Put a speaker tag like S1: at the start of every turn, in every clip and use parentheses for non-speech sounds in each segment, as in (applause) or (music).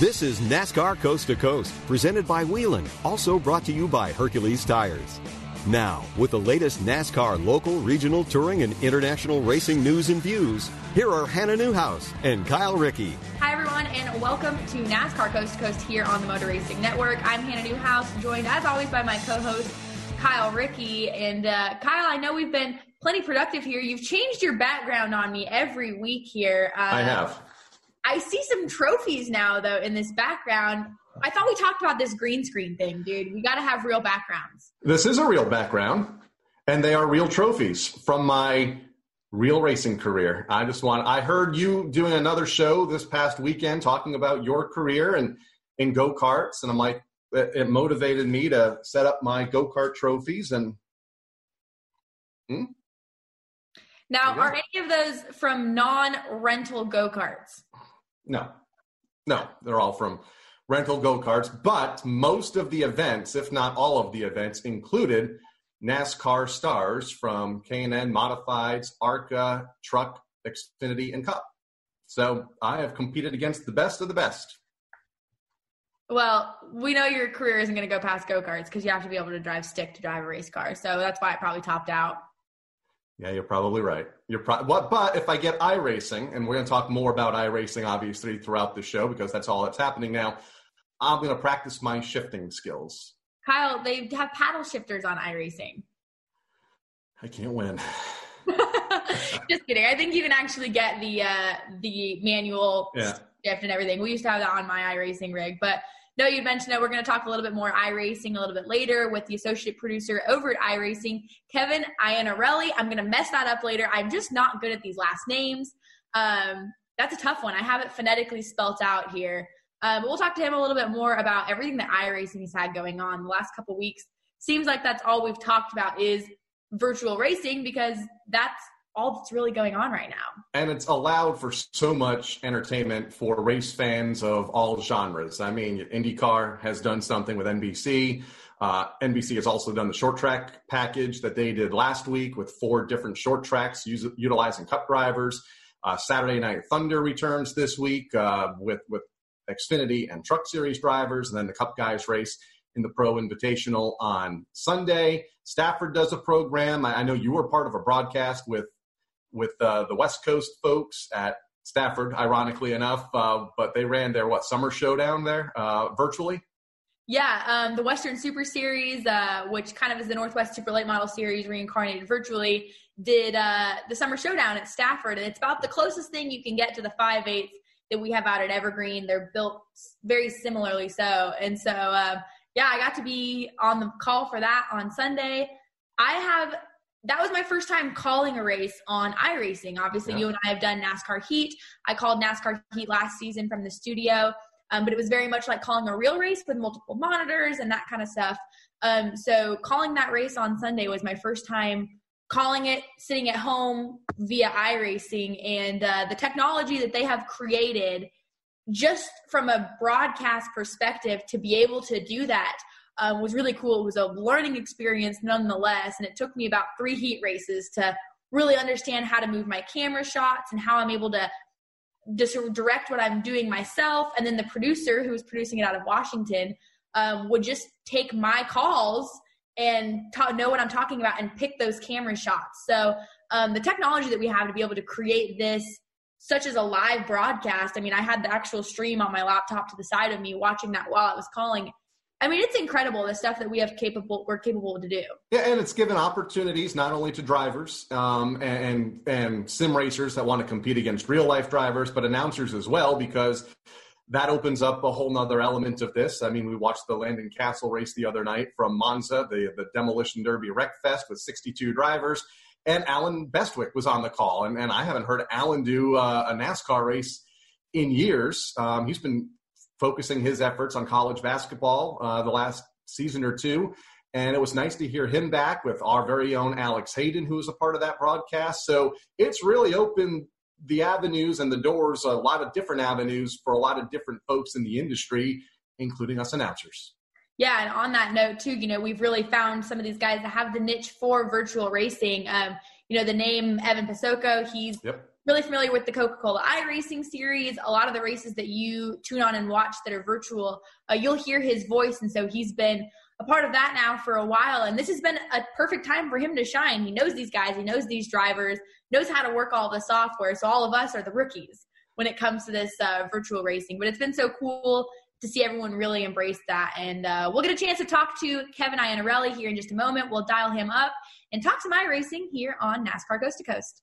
S1: This is NASCAR Coast to Coast, presented by Whelen, also brought to you by Hercules Tires. Now, with the latest NASCAR local, regional, touring, and international racing news and views, here are Hannah Newhouse and Kyle Rickey.
S2: Hi, everyone, and welcome to NASCAR Coast to Coast here on the Motor Racing Network. I'm Hannah Newhouse, joined as always by my co host, Kyle Rickey. And uh, Kyle, I know we've been plenty productive here. You've changed your background on me every week here.
S3: Uh, I have.
S2: I see some trophies now, though, in this background. I thought we talked about this green screen thing, dude. We got to have real backgrounds.
S3: This is a real background, and they are real trophies from my real racing career. I just want, I heard you doing another show this past weekend talking about your career and in go karts, and I'm like, it, it, motivated me to set up my go kart trophies and.
S2: Hmm? Now, are any of those from non rental go karts?
S3: No, no, they're all from rental go karts. But most of the events, if not all of the events, included NASCAR stars from K&N Modifieds, ARCA, Truck, Xfinity, and Cup. So I have competed against the best of the best.
S2: Well, we know your career isn't going to go past go karts because you have to be able to drive stick to drive a race car. So that's why it probably topped out.
S3: Yeah, you're probably right. You're pro- what, but if I get iRacing, and we're going to talk more about iRacing obviously throughout the show because that's all that's happening now. I'm going to practice my shifting skills.
S2: Kyle, they have paddle shifters on iRacing.
S3: I can't win. (laughs) (laughs)
S2: Just kidding. I think you can actually get the uh, the manual
S3: yeah.
S2: shift and everything. We used to have that on my iRacing rig, but no, you'd mentioned that We're going to talk a little bit more iRacing a little bit later with the associate producer over at iRacing, Kevin Iannarelli. I'm going to mess that up later. I'm just not good at these last names. Um, that's a tough one. I have it phonetically spelt out here. Um, we'll talk to him a little bit more about everything that iRacing has had going on the last couple weeks. Seems like that's all we've talked about is virtual racing because that's all that's really going on right now.
S3: And it's allowed for so much entertainment for race fans of all genres. I mean, IndyCar has done something with NBC. Uh, NBC has also done the short track package that they did last week with four different short tracks use, utilizing Cup drivers. Uh, Saturday Night Thunder returns this week uh, with with Xfinity and Truck Series drivers, and then the Cup guys race in the Pro Invitational on Sunday. Stafford does a program. I, I know you were part of a broadcast with with uh, the West Coast folks at Stafford, ironically enough, uh, but they ran their what summer showdown there uh, virtually.
S2: Yeah, um, the Western Super Series, uh, which kind of is the Northwest Super Late Model Series reincarnated virtually, did uh, the summer showdown at Stafford, and it's about the closest thing you can get to the five eighths that we have out at Evergreen. They're built very similarly so, and so uh, yeah, I got to be on the call for that on Sunday. I have that was my first time calling a race on iRacing. Obviously, yeah. you and I have done NASCAR Heat. I called NASCAR Heat last season from the studio, um, but it was very much like calling a real race with multiple monitors and that kind of stuff. Um, so, calling that race on Sunday was my first time calling it sitting at home via iRacing and uh, the technology that they have created just from a broadcast perspective to be able to do that um, was really cool. It was a learning experience nonetheless, and it took me about three heat races to really understand how to move my camera shots and how I'm able to just direct what I'm doing myself. And then the producer, who was producing it out of Washington, um, would just take my calls and ta- know what I'm talking about and pick those camera shots. So um, the technology that we have to be able to create this such as a live broadcast. I mean, I had the actual stream on my laptop to the side of me watching that while I was calling. I mean, it's incredible the stuff that we have capable we're capable to do.
S3: Yeah, and it's given opportunities not only to drivers um, and and sim racers that want to compete against real life drivers, but announcers as well, because that opens up a whole nother element of this. I mean, we watched the Landon Cassill race the other night from Monza, the the Demolition Derby Wreck Fest with 62 drivers. and Allen Bestwick was on the call. And, and I haven't heard Alan do uh, a NASCAR race in years. Um, he's been focusing his efforts on college basketball uh, the last season or two. And it was nice to hear him back with our very own Alex Hayden, who was a part of that broadcast. So it's really opened the avenues and the doors, a lot of different avenues for a lot of different folks in the industry, including us announcers.
S2: Yeah, and on that note too, you know, we've really found some of these guys that have the niche for virtual racing. Um, you know, the name Evan Posocco, he's yep. Really familiar with the Coca-Cola iRacing series. A lot of the races that you tune on and watch that are virtual, uh, you'll hear his voice, and so he's been a part of that now for a while. And this has been a perfect time for him to shine. He knows these guys, he knows these drivers, knows how to work all the software. So all of us are the rookies when it comes to this uh, virtual racing. But it's been so cool to see everyone really embrace that. And uh, we'll get a chance to talk to Kevin Iannarelli here in just a moment. We'll dial him up and talk some racing here on NASCAR Coast to Coast.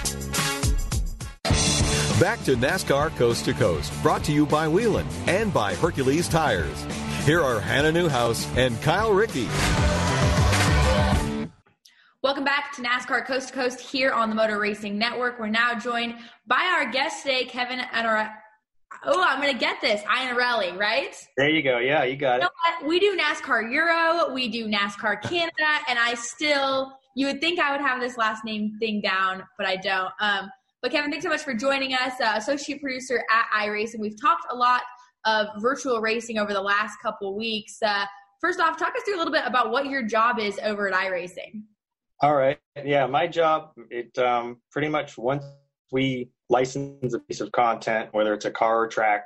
S1: Back to NASCAR Coast to Coast, brought to you by Whelen and by Hercules Tires. Here are Hannah Newhouse and Kyle Rickey.
S2: Welcome back to NASCAR Coast to Coast here on the Motor Racing Network. We're now joined by our guest today, Kevin Anara. Oh, I'm going to get this. Iannarelli, right?
S4: There you go. Yeah, you got
S2: you
S4: it.
S2: We do NASCAR Euro, we do NASCAR Canada, and I still, you would think I would have this last name thing down, but I don't. Um, but Kevin, thanks so much for joining us, uh, associate producer at iRacing. We've talked a lot of virtual racing over the last couple weeks. Uh, first off, talk us through a little bit about what your job is over at iRacing.
S4: All right. Yeah, my job, it um, pretty much once we license a piece of content, whether it's a car or track,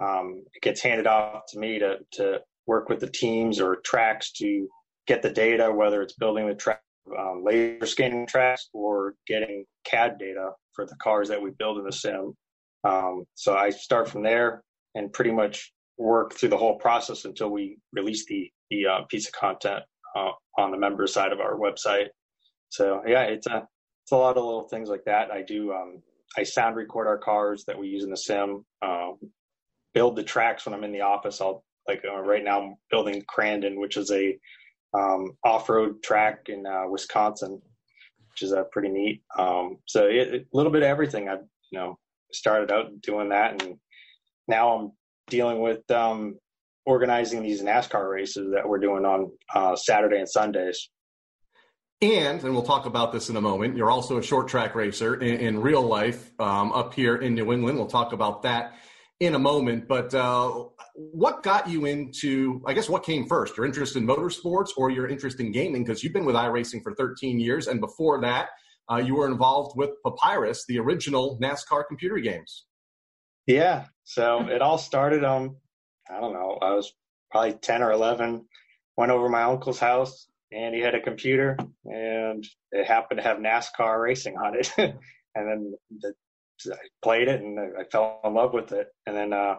S4: um, it gets handed off to me to, to work with the teams or tracks to get the data, whether it's building the track, um, laser scanning tracks, or getting CAD data for the cars that we build in the sim. Um, so I start from there and pretty much work through the whole process until we release the the uh, piece of content uh, on the member side of our website. So yeah, it's a it's a lot of little things like that. I do um, I sound record our cars that we use in the sim. Um, build the tracks when I'm in the office. I'll like uh, right now I'm building Crandon, which is a um, off-road track in uh, Wisconsin which is uh, pretty neat. Um, so a little bit of everything. I you know started out doing that, and now I'm dealing with um, organizing these NASCAR races that we're doing on uh, Saturday and Sundays.
S3: And, and we'll talk about this in a moment, you're also a short track racer in, in real life um, up here in New England. We'll talk about that in a moment. But uh, what got you into, I guess, what came first? Your interest in motorsports or your interest in gaming? Because you've been with iRacing for 13 years. And before that, uh, you were involved with Papyrus, the original NASCAR computer games.
S4: Yeah. So it all started, um, I don't know, I was probably 10 or 11, went over my uncle's house and he had a computer and it happened to have NASCAR racing on it. (laughs) and then the I played it and I fell in love with it. And then uh,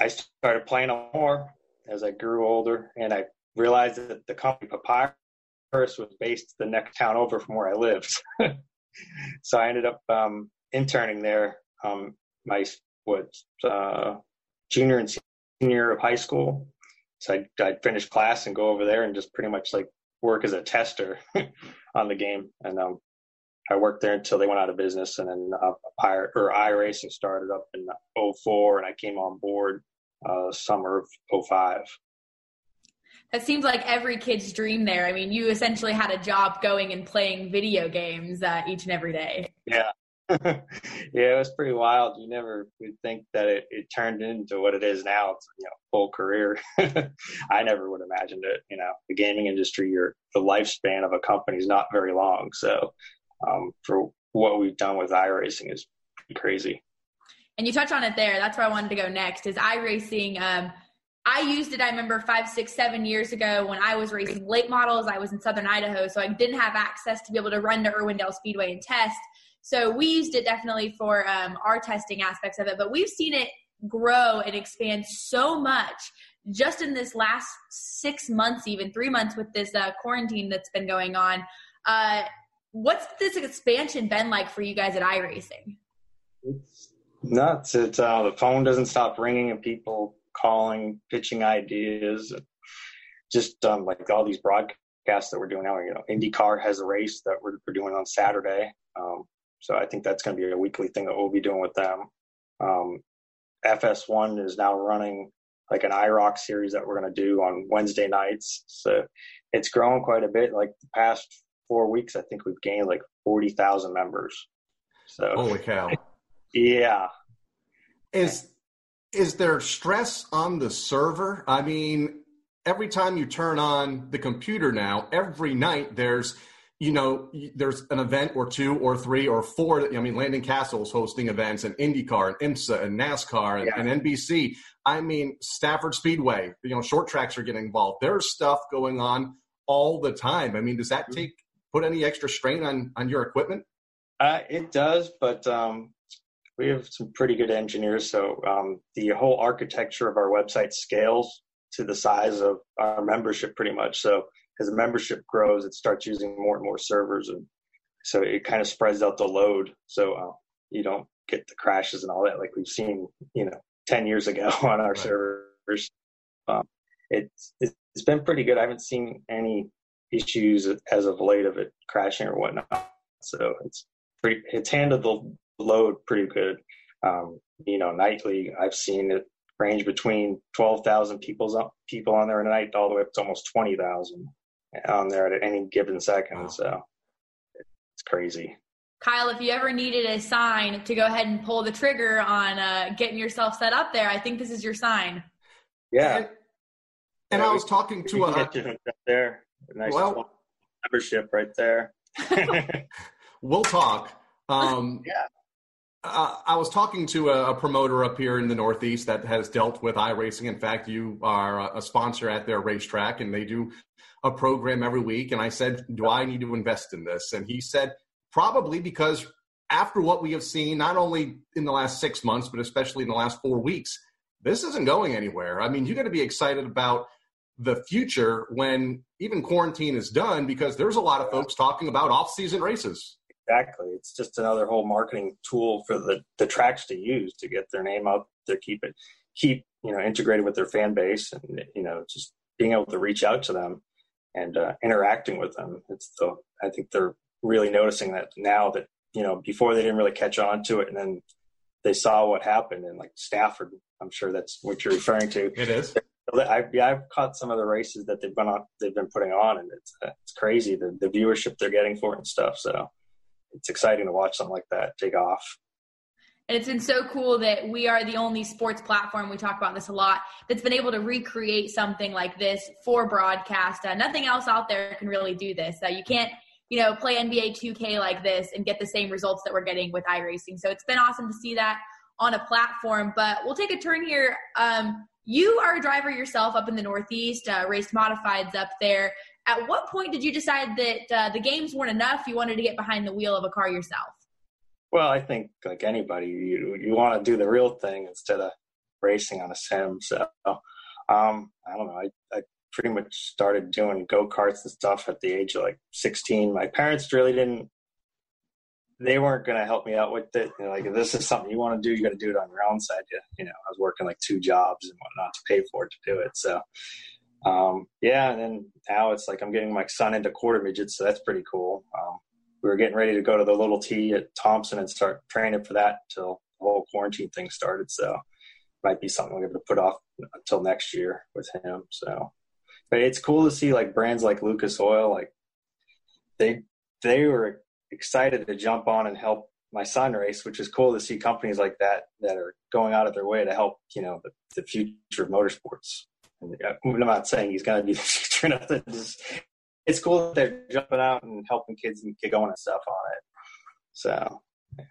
S4: I started playing more as I grew older, and I realized that the company Papyrus was based the next town over from where I lived. (laughs) so I ended up um, interning there um, my what uh, junior and senior of high school. So I'd, I'd, finish class and go over there and just pretty much like work as a tester (laughs) on the game. And um, I worked there until they went out of business, and then uh, Pirate or iRacing started up in 04, and I came on board uh, summer of 05.
S2: That seems like every kid's dream there. I mean, you essentially had a job going and playing video games uh, each and every day.
S4: Yeah. (laughs) yeah, it was pretty wild. You never would think that it, it turned into what it is now. It's you know full career. (laughs) I never would have imagined it. You know, the gaming industry, your the lifespan of a company is not very long. So um, for what we've done with iRacing is crazy.
S2: And you touch on it there. That's where I wanted to go next. Is iRacing. Um, I used it. I remember five, six, seven years ago when I was racing late models. I was in Southern Idaho, so I didn't have access to be able to run to Irwindale Speedway and test. So we used it definitely for um, our testing aspects of it. But we've seen it grow and expand so much just in this last six months, even three months with this uh, quarantine that's been going on. Uh, what's this expansion been like for you guys at iRacing?
S4: It's nuts. It's uh, the phone doesn't stop ringing and people calling, pitching ideas, just um, like all these broadcasts that we're doing now. You know, IndyCar has a race that we're, we're doing on Saturday, um, so I think that's going to be a weekly thing that we'll be doing with them. Um, FS1 is now running like an IROC series that we're going to do on Wednesday nights. So it's grown quite a bit. Like the past four weeks, I think we've gained like 40,000 members. So
S3: holy cow. (laughs)
S4: Yeah.
S3: Is, is there stress on the server? I mean, every time you turn on the computer now, every night there's, you know, there's an event or two or three or four. I mean, Landon Cassill's hosting events and IndyCar and IMSA and NASCAR and, yeah. and NBC. I mean, Stafford Speedway, you know, short tracks are getting involved. There's stuff going on all the time. I mean, does that mm-hmm. take put any extra strain on on your equipment?
S4: Uh, it does, but um, we have some pretty good engineers. So um, the whole architecture of our website scales to the size of our membership, pretty much. So as the membership grows, it starts using more and more servers, and so it kind of spreads out the load. So uh, you don't get the crashes and all that like we've seen, you know, ten years ago (laughs) on our right. servers. Um, it's it's been pretty good. I haven't seen any issues as of late of it crashing or whatnot. So it's pretty, it's handled the load pretty good. Um, you know, nightly, I've seen it range between 12,000 people's people on there a night all the way up to almost 20,000 on there at any given second. Wow. So it's crazy.
S2: Kyle, if you ever needed a sign to go ahead and pull the trigger on uh, getting yourself set up there, I think this is your sign.
S4: Yeah.
S3: And, and yeah, I was talking to a
S4: there. Nice well, membership right there. (laughs)
S3: we'll talk. Um,
S4: yeah.
S3: Uh, I was talking to a, a, promoter up here in the Northeast that has dealt with iRacing. In fact, you are a sponsor at their racetrack, and they do a program every week. And I said, Do I need to invest in this? And he said, Probably because after what we have seen, not only in the last six months, but especially in the last four weeks, this isn't going anywhere. I mean, you got to be excited about the future when even quarantine is done because there's a lot of folks talking about off-season races.
S4: Exactly. It's just another whole marketing tool for the, the tracks to use to get their name out to keep it keep you know integrated with their fan base and you know just being able to reach out to them and uh, interacting with them. It's the I think they're really noticing that now that you know before they didn't really catch on to it and then they saw what happened in like Stafford. I'm sure that's what you're referring to.
S3: It is.
S4: I, yeah, I've caught some of the races that they've been on, they've been putting on, and it's uh, it's crazy the the viewership they're getting for it and stuff. So it's exciting to watch something like that take off.
S2: And it's been so cool that we are the only sports platform, we talk about this a lot, that's been able to recreate something like this for broadcast. Uh, nothing else out there can really do this. Uh, you can't, you know, play NBA 2K like this and get the same results that we're getting with iRacing. So it's been awesome to see that on a platform. But we'll take a turn here. Um, you are a driver yourself up in the Northeast, uh, modifieds up there. At what point did you decide that uh, the games weren't enough? You wanted to get behind the wheel of a car yourself?
S4: Well, I think like anybody, you you want to do the real thing instead of racing on a sim. So um, I don't know. I, I pretty much started doing go karts and stuff at the age of like 16. My parents really didn't. They weren't going to help me out with it. You know, like, if this is something you want to do, you got to do it on your own side. You you know, I was working like two jobs and whatnot to pay for it to do it. So, um, yeah, and then now it's like I'm getting my son into quarter midgets, so that's pretty cool. Um, we were getting ready to go to the little T at Thompson and start training for that until the whole quarantine thing started. So, might be something we're going to put off until next year with him. So, but it's cool to see like brands like Lucas Oil, like they they were excited to jump on and help my son race, which is cool to see companies like that that are going out of their way to help you know the, the future of motorsports. And uh, I'm not saying he's going to be (laughs) the future. Nothing. Just, it's cool that they're jumping out and helping kids and get going and stuff on it. So,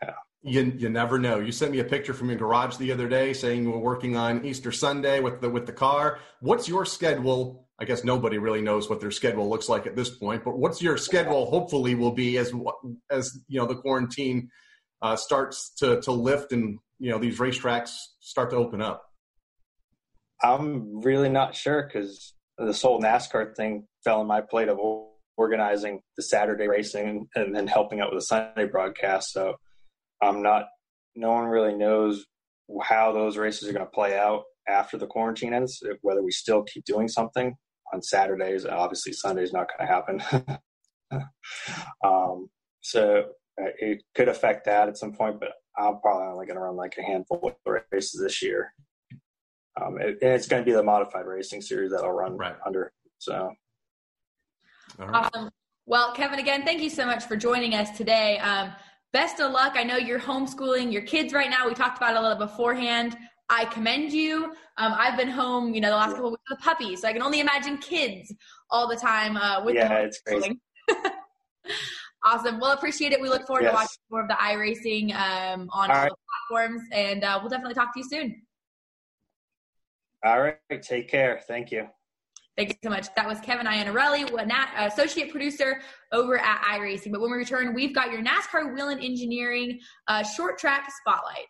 S4: yeah.
S3: You, you never know. You sent me a picture from your garage the other day saying you were working on Easter Sunday with the with the car. What's your schedule? I guess nobody really knows what their schedule looks like at this point. But what's your schedule? Hopefully, will be as as you know the quarantine uh, starts to to lift and you know these racetracks start to open up.
S4: I'm really not sure because this whole NASCAR thing fell in my plate of organizing the Saturday racing and then helping out with the Sunday broadcast. So I'm not. No one really knows how those races are going to play out after the quarantine ends. Whether we still keep doing something on Saturdays, obviously Sunday's not going to happen. (laughs) um, so uh, it could affect that at some point, but I'm probably only going to run like a handful of races this year. Um, it, and it's going to be the modified racing series that I'll run right. under. So,
S2: awesome. Well, Kevin, again, thank you so much for joining us today. Um, best of luck. I know you're homeschooling your kids right now. We talked about it a little beforehand. I commend you. Um, I've been home, you know, the last couple of weeks with a puppy, so I can only imagine kids all the time uh, with
S4: yeah, it's crazy. (laughs)
S2: awesome. Well, appreciate it. We look forward yes. to watching more of the iRacing um, on all, all right. platforms, and uh, we'll definitely talk to you soon.
S4: All right. Take care. Thank you.
S2: Thank you so much. That was Kevin Iannarelli, associate producer over at iRacing. But when we return, we've got your NASCAR Whelen Engineering uh, short track spotlight.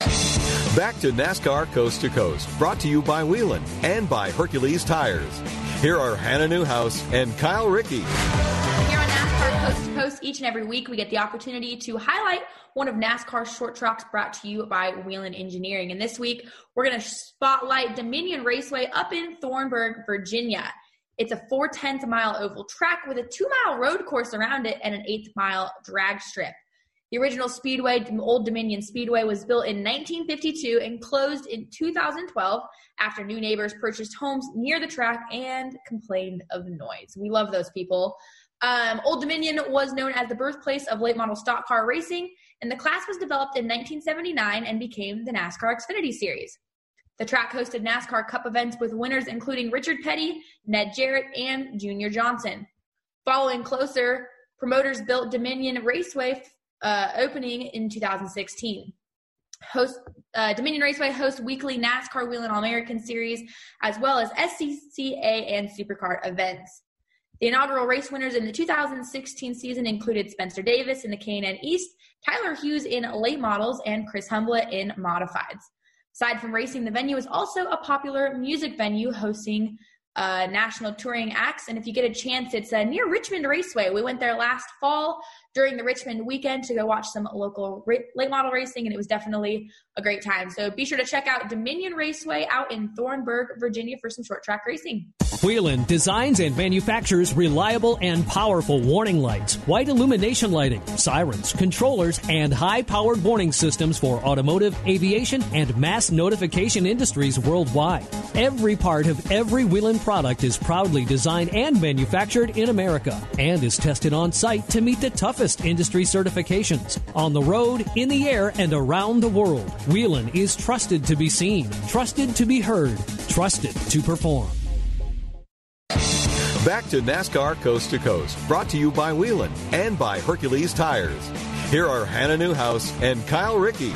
S1: Back to NASCAR Coast to Coast, brought to you by Whelen and by Hercules Tires. Here are Hannah Newhouse and Kyle Rickey.
S2: Here on NASCAR Coast to Coast, each and every week, we get the opportunity to highlight one of NASCAR's short tracks brought to you by Whelen Engineering. And this week, we're going to spotlight Dominion Raceway up in Thornburg, Virginia. It's a four tenths mile oval track with a two mile road course around it and an eighth mile drag strip. The original Speedway, Old Dominion Speedway, was built in 1952 and closed in 2012 after new neighbors purchased homes near the track and complained of noise. We love those people. Um, Old Dominion was known as the birthplace of late model stock car racing, and the class was developed in 1979 and became the NASCAR Xfinity Series. The track hosted NASCAR Cup events with winners including Richard Petty, Ned Jarrett, and Junior Johnson. Following closer, promoters built Dominion Raceway uh, opening in 2016. Host uh, Dominion Raceway hosts weekly NASCAR Whelen All American Series, as well as SCCA and Supercar events. The inaugural race winners in the 2016 season included Spencer Davis in the K&N East, Tyler Hughes in late models, and Chris Humblett in modifieds. Aside from racing, the venue is also a popular music venue hosting uh, national touring acts. And if you get a chance, it's uh, near Richmond Raceway. We went there last fall during the Richmond weekend to go watch some local late model racing, and it was definitely a great time. So be sure to check out Dominion Raceway out in Thornburg, Virginia for some short track racing.
S5: Whelen designs and manufactures reliable and powerful warning lights, white illumination lighting, sirens, controllers, and high powered warning systems for automotive, aviation, and mass notification industries worldwide. Every part of every Whelen product is proudly designed and manufactured in America and is tested on site to meet the toughest industry certifications on the road, in the air, and around the world. Whelen is trusted to be seen, trusted to be heard, trusted to perform.
S1: Back to NASCAR Coast to Coast, brought to you by Whelen and by Hercules Tires. Here are Hannah Newhouse and Kyle Rickey.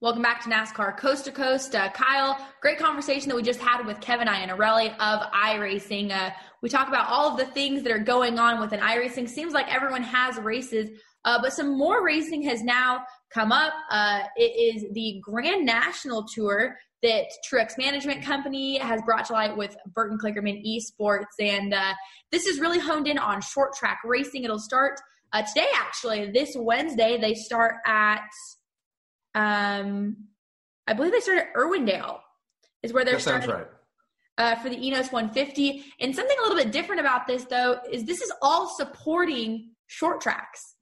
S2: Welcome back to NASCAR Coast to Coast. Uh, Kyle, great conversation that we just had with Kevin Iannarelli of iRacing. Uh, we talk about all of the things that are going on with an iRacing. Seems like everyone has races, uh, but some more racing has now come up. Uh, it is the Grand National Tour that Truex Management Company has brought to light with Burton Kligerman Esports. And uh, this is really honed in on short track racing. It'll start uh, today, actually. This Wednesday, they start at – um, I believe they started Irwindale, is where they're
S3: that
S2: starting.
S3: right.
S2: Uh, for the Enos 150. And something a little bit different about this, though, is this is all supporting short tracks.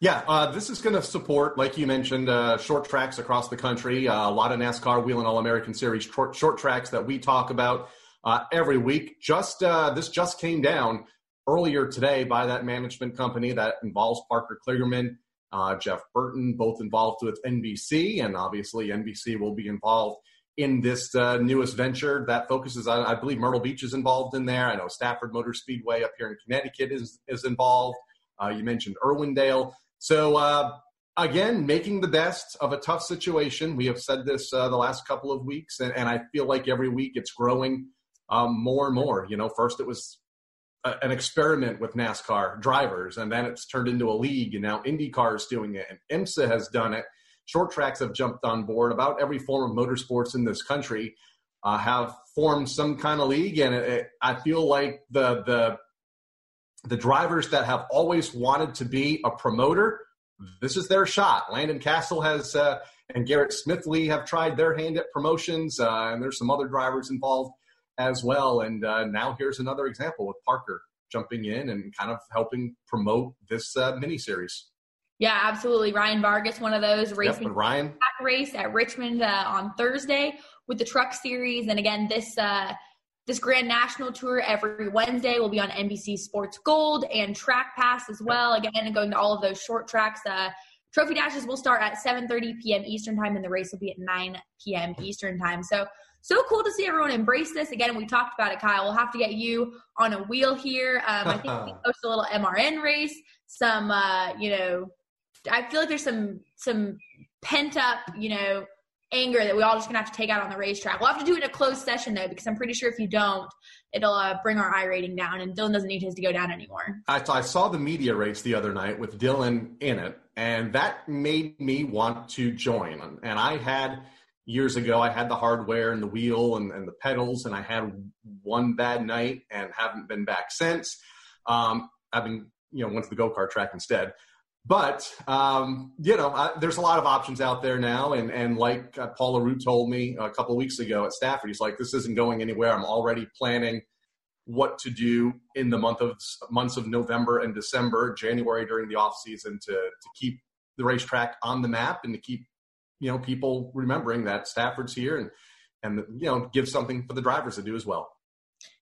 S3: Yeah, uh, this is going to support, like you mentioned, uh, short tracks across the country. Uh, a lot of NASCAR Whelen All American Series short, short, tracks that we talk about uh, every week. Just uh, this just came down earlier today by that management company that involves Parker Kligerman uh, Jeff Burton, both involved with NBC, and obviously NBC will be involved in this uh, newest venture that focuses on, I believe Myrtle Beach is involved in there. I know Stafford Motor Speedway up here in Connecticut is, is involved. Uh, you mentioned Irwindale. So, uh, again, making the best of a tough situation. We have said this uh, the last couple of weeks, and, and, I feel like every week it's growing um, more and more. You know, first it was an experiment with NASCAR drivers, and then it's turned into a league, and now IndyCar is doing it, and IMSA has done it. Short tracks have jumped on board. About every form of motorsports in this country uh, have formed some kind of league, and it, it, I feel like the the the drivers that have always wanted to be a promoter, this is their shot. Landon Cassill has uh, and Garrett Smithley have tried their hand at promotions, uh, and there's some other drivers involved as well. And uh, now here's another example with Parker jumping in and kind of helping promote this uh, mini series.
S2: Yeah, absolutely. Ryan Vargas, one of those racing
S3: yep, Ryan
S2: race at Richmond uh, on Thursday with the Truck Series, and again this uh, this Grand National Tour every Wednesday will be on NBC Sports Gold and Track Pass as well. Again, going to all of those short tracks. Uh, trophy dashes will start at 7:30 p.m. Eastern time, and the race will be at 9 p.m. Eastern time. So so cool to see everyone embrace this. Again, we talked about it, Kyle. We'll have to get you on a wheel here. Um, I think we (laughs) post a little MRN race. Some, uh, you know, I feel like there's some some pent up, you know, anger that we all just gonna have to take out on the racetrack. We'll have to do it in a closed session though, because I'm pretty sure if you don't, it'll uh, bring our iRating down, and Dylan doesn't need his to go down anymore.
S3: I, I saw the media race the other night with Dylan in it, and that made me want to join. And I had years ago i had the hardware and the wheel and, and the pedals and i had one bad night and haven't been back since. Um, i've been you know went to the go-kart track instead. But um, you know I, there's a lot of options out there now and and like uh, paul Arute told me a couple weeks ago at stafford he's like this isn't going anywhere. I'm already planning what to do in the month of months of november and december january during the off season to to keep the racetrack on the map and to keep you know people remembering that Stafford's here and and you know give something for the drivers to do as well.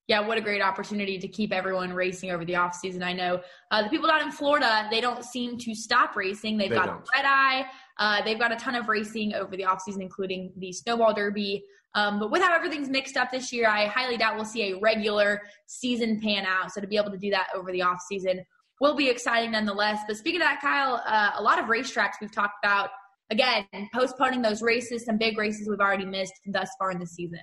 S2: Yeah, what a great opportunity to keep everyone racing over the off season. I know uh, the people down in Florida they don't seem to stop racing. They've they got don't. red eye. Uh, they've got a ton of racing over the off season, including the snowball derby. Um, but with how everything's mixed up this year, I highly doubt we'll see a regular season pan out. So to be able to do that over the off season will be exciting nonetheless. But speaking of that, Kyle, uh, a lot of racetracks we've talked about again, postponing those races, some big races we've already missed thus far in the season.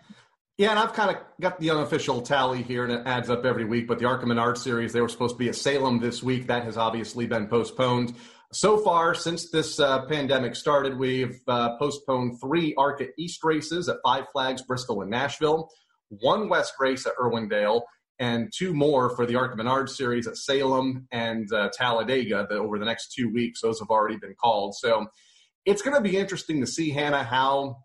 S3: Yeah, and I've kind of got the unofficial tally here, and it adds up every week. But the ARCA Menard Series, they were supposed to be at Salem this week. That has obviously been postponed. So far, since this uh, pandemic started, we've uh, postponed three ARCA East races at Five Flags, Bristol, and Nashville, one West race at Irwindale, and two more for the ARCA Menard series at Salem and uh, Talladega that over the next two weeks. Those have already been called. So it's going to be interesting to see, Hannah, how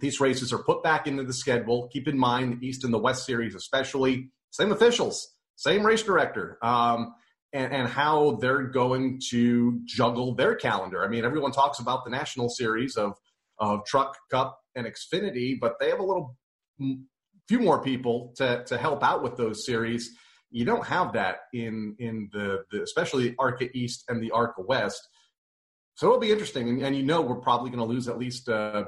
S3: these races are put back into the schedule. Keep in mind the East and the West series, especially, same officials, same race director. Um, and, and, how they're going to juggle their calendar. I mean, everyone talks about the national series of of Truck Cup and Xfinity, but they have a little few more people to to help out with those series. You don't have that in in the, the especially ARCA East and the ARCA West. So it'll be interesting, and, and you know we're probably going to lose at least uh,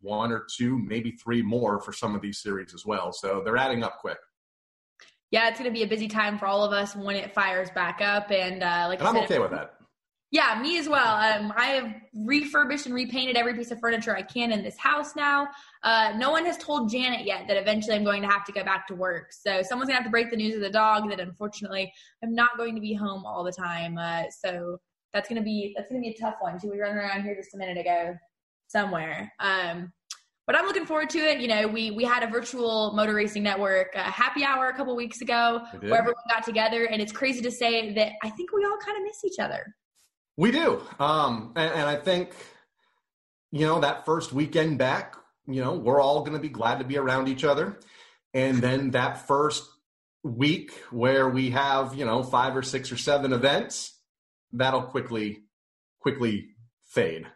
S3: one or two, maybe three more for some of these series as well. So they're adding up quick
S2: yeah, it's going to be a busy time for all of us when it fires back up. And uh, like
S3: and
S2: I'm
S3: said, okay with that.
S2: Yeah, me as well. Um, I have refurbished and repainted every piece of furniture I can in this house now. Uh, no one has told Janet yet that eventually I'm going to have to go back to work. So someone's gonna have to break the news of the dog that unfortunately I'm not going to be home all the time. Uh, so that's gonna be that's gonna be a tough one. She was running around here just a minute ago somewhere. Um, but I'm looking forward to it. You know, we we had a virtual motor racing network uh, happy hour a couple weeks ago where everyone got together, and it's crazy to say that I think we all kind of miss each other.
S3: We do, um, and, and I think you know that first weekend back, you know, we're all going to be glad to be around each other, and then that first week where we have you know five or six or seven events, that'll quickly quickly fade.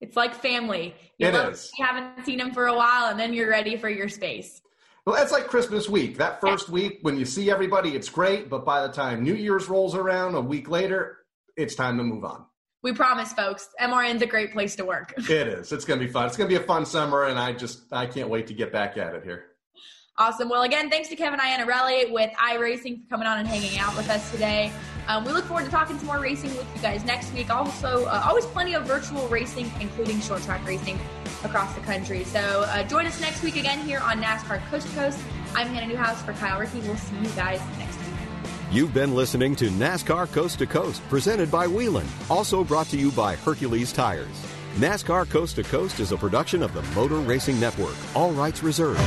S2: It's like family. You
S3: it is.
S2: You haven't seen them for a while, and then you're ready for your space.
S3: Well, that's like Christmas week. That first week, when you see everybody, it's great. But by the time New Year's rolls around a week later, it's time to move on.
S2: We promise, folks. MRN's a great place to work. (laughs)
S3: it is. It's going to be fun. It's going to be a fun summer, and I just I can't wait to get back at it here.
S2: Awesome. Well, again, thanks to Kevin Iannarelli with iRacing for coming on and hanging out with us today. Um, we look forward to talking some more racing with you guys next week. Also, uh, always plenty of virtual racing, including short track racing across the country. So uh, join us next week again here on NASCAR Coast to Coast. I'm Hannah Newhouse for Kyle Rickey. We'll see you guys next week.
S1: You've been listening to NASCAR Coast to Coast, presented by Whelen, also brought to you by Hercules Tires. NASCAR Coast to Coast is a production of the Motor Racing Network, all rights reserved.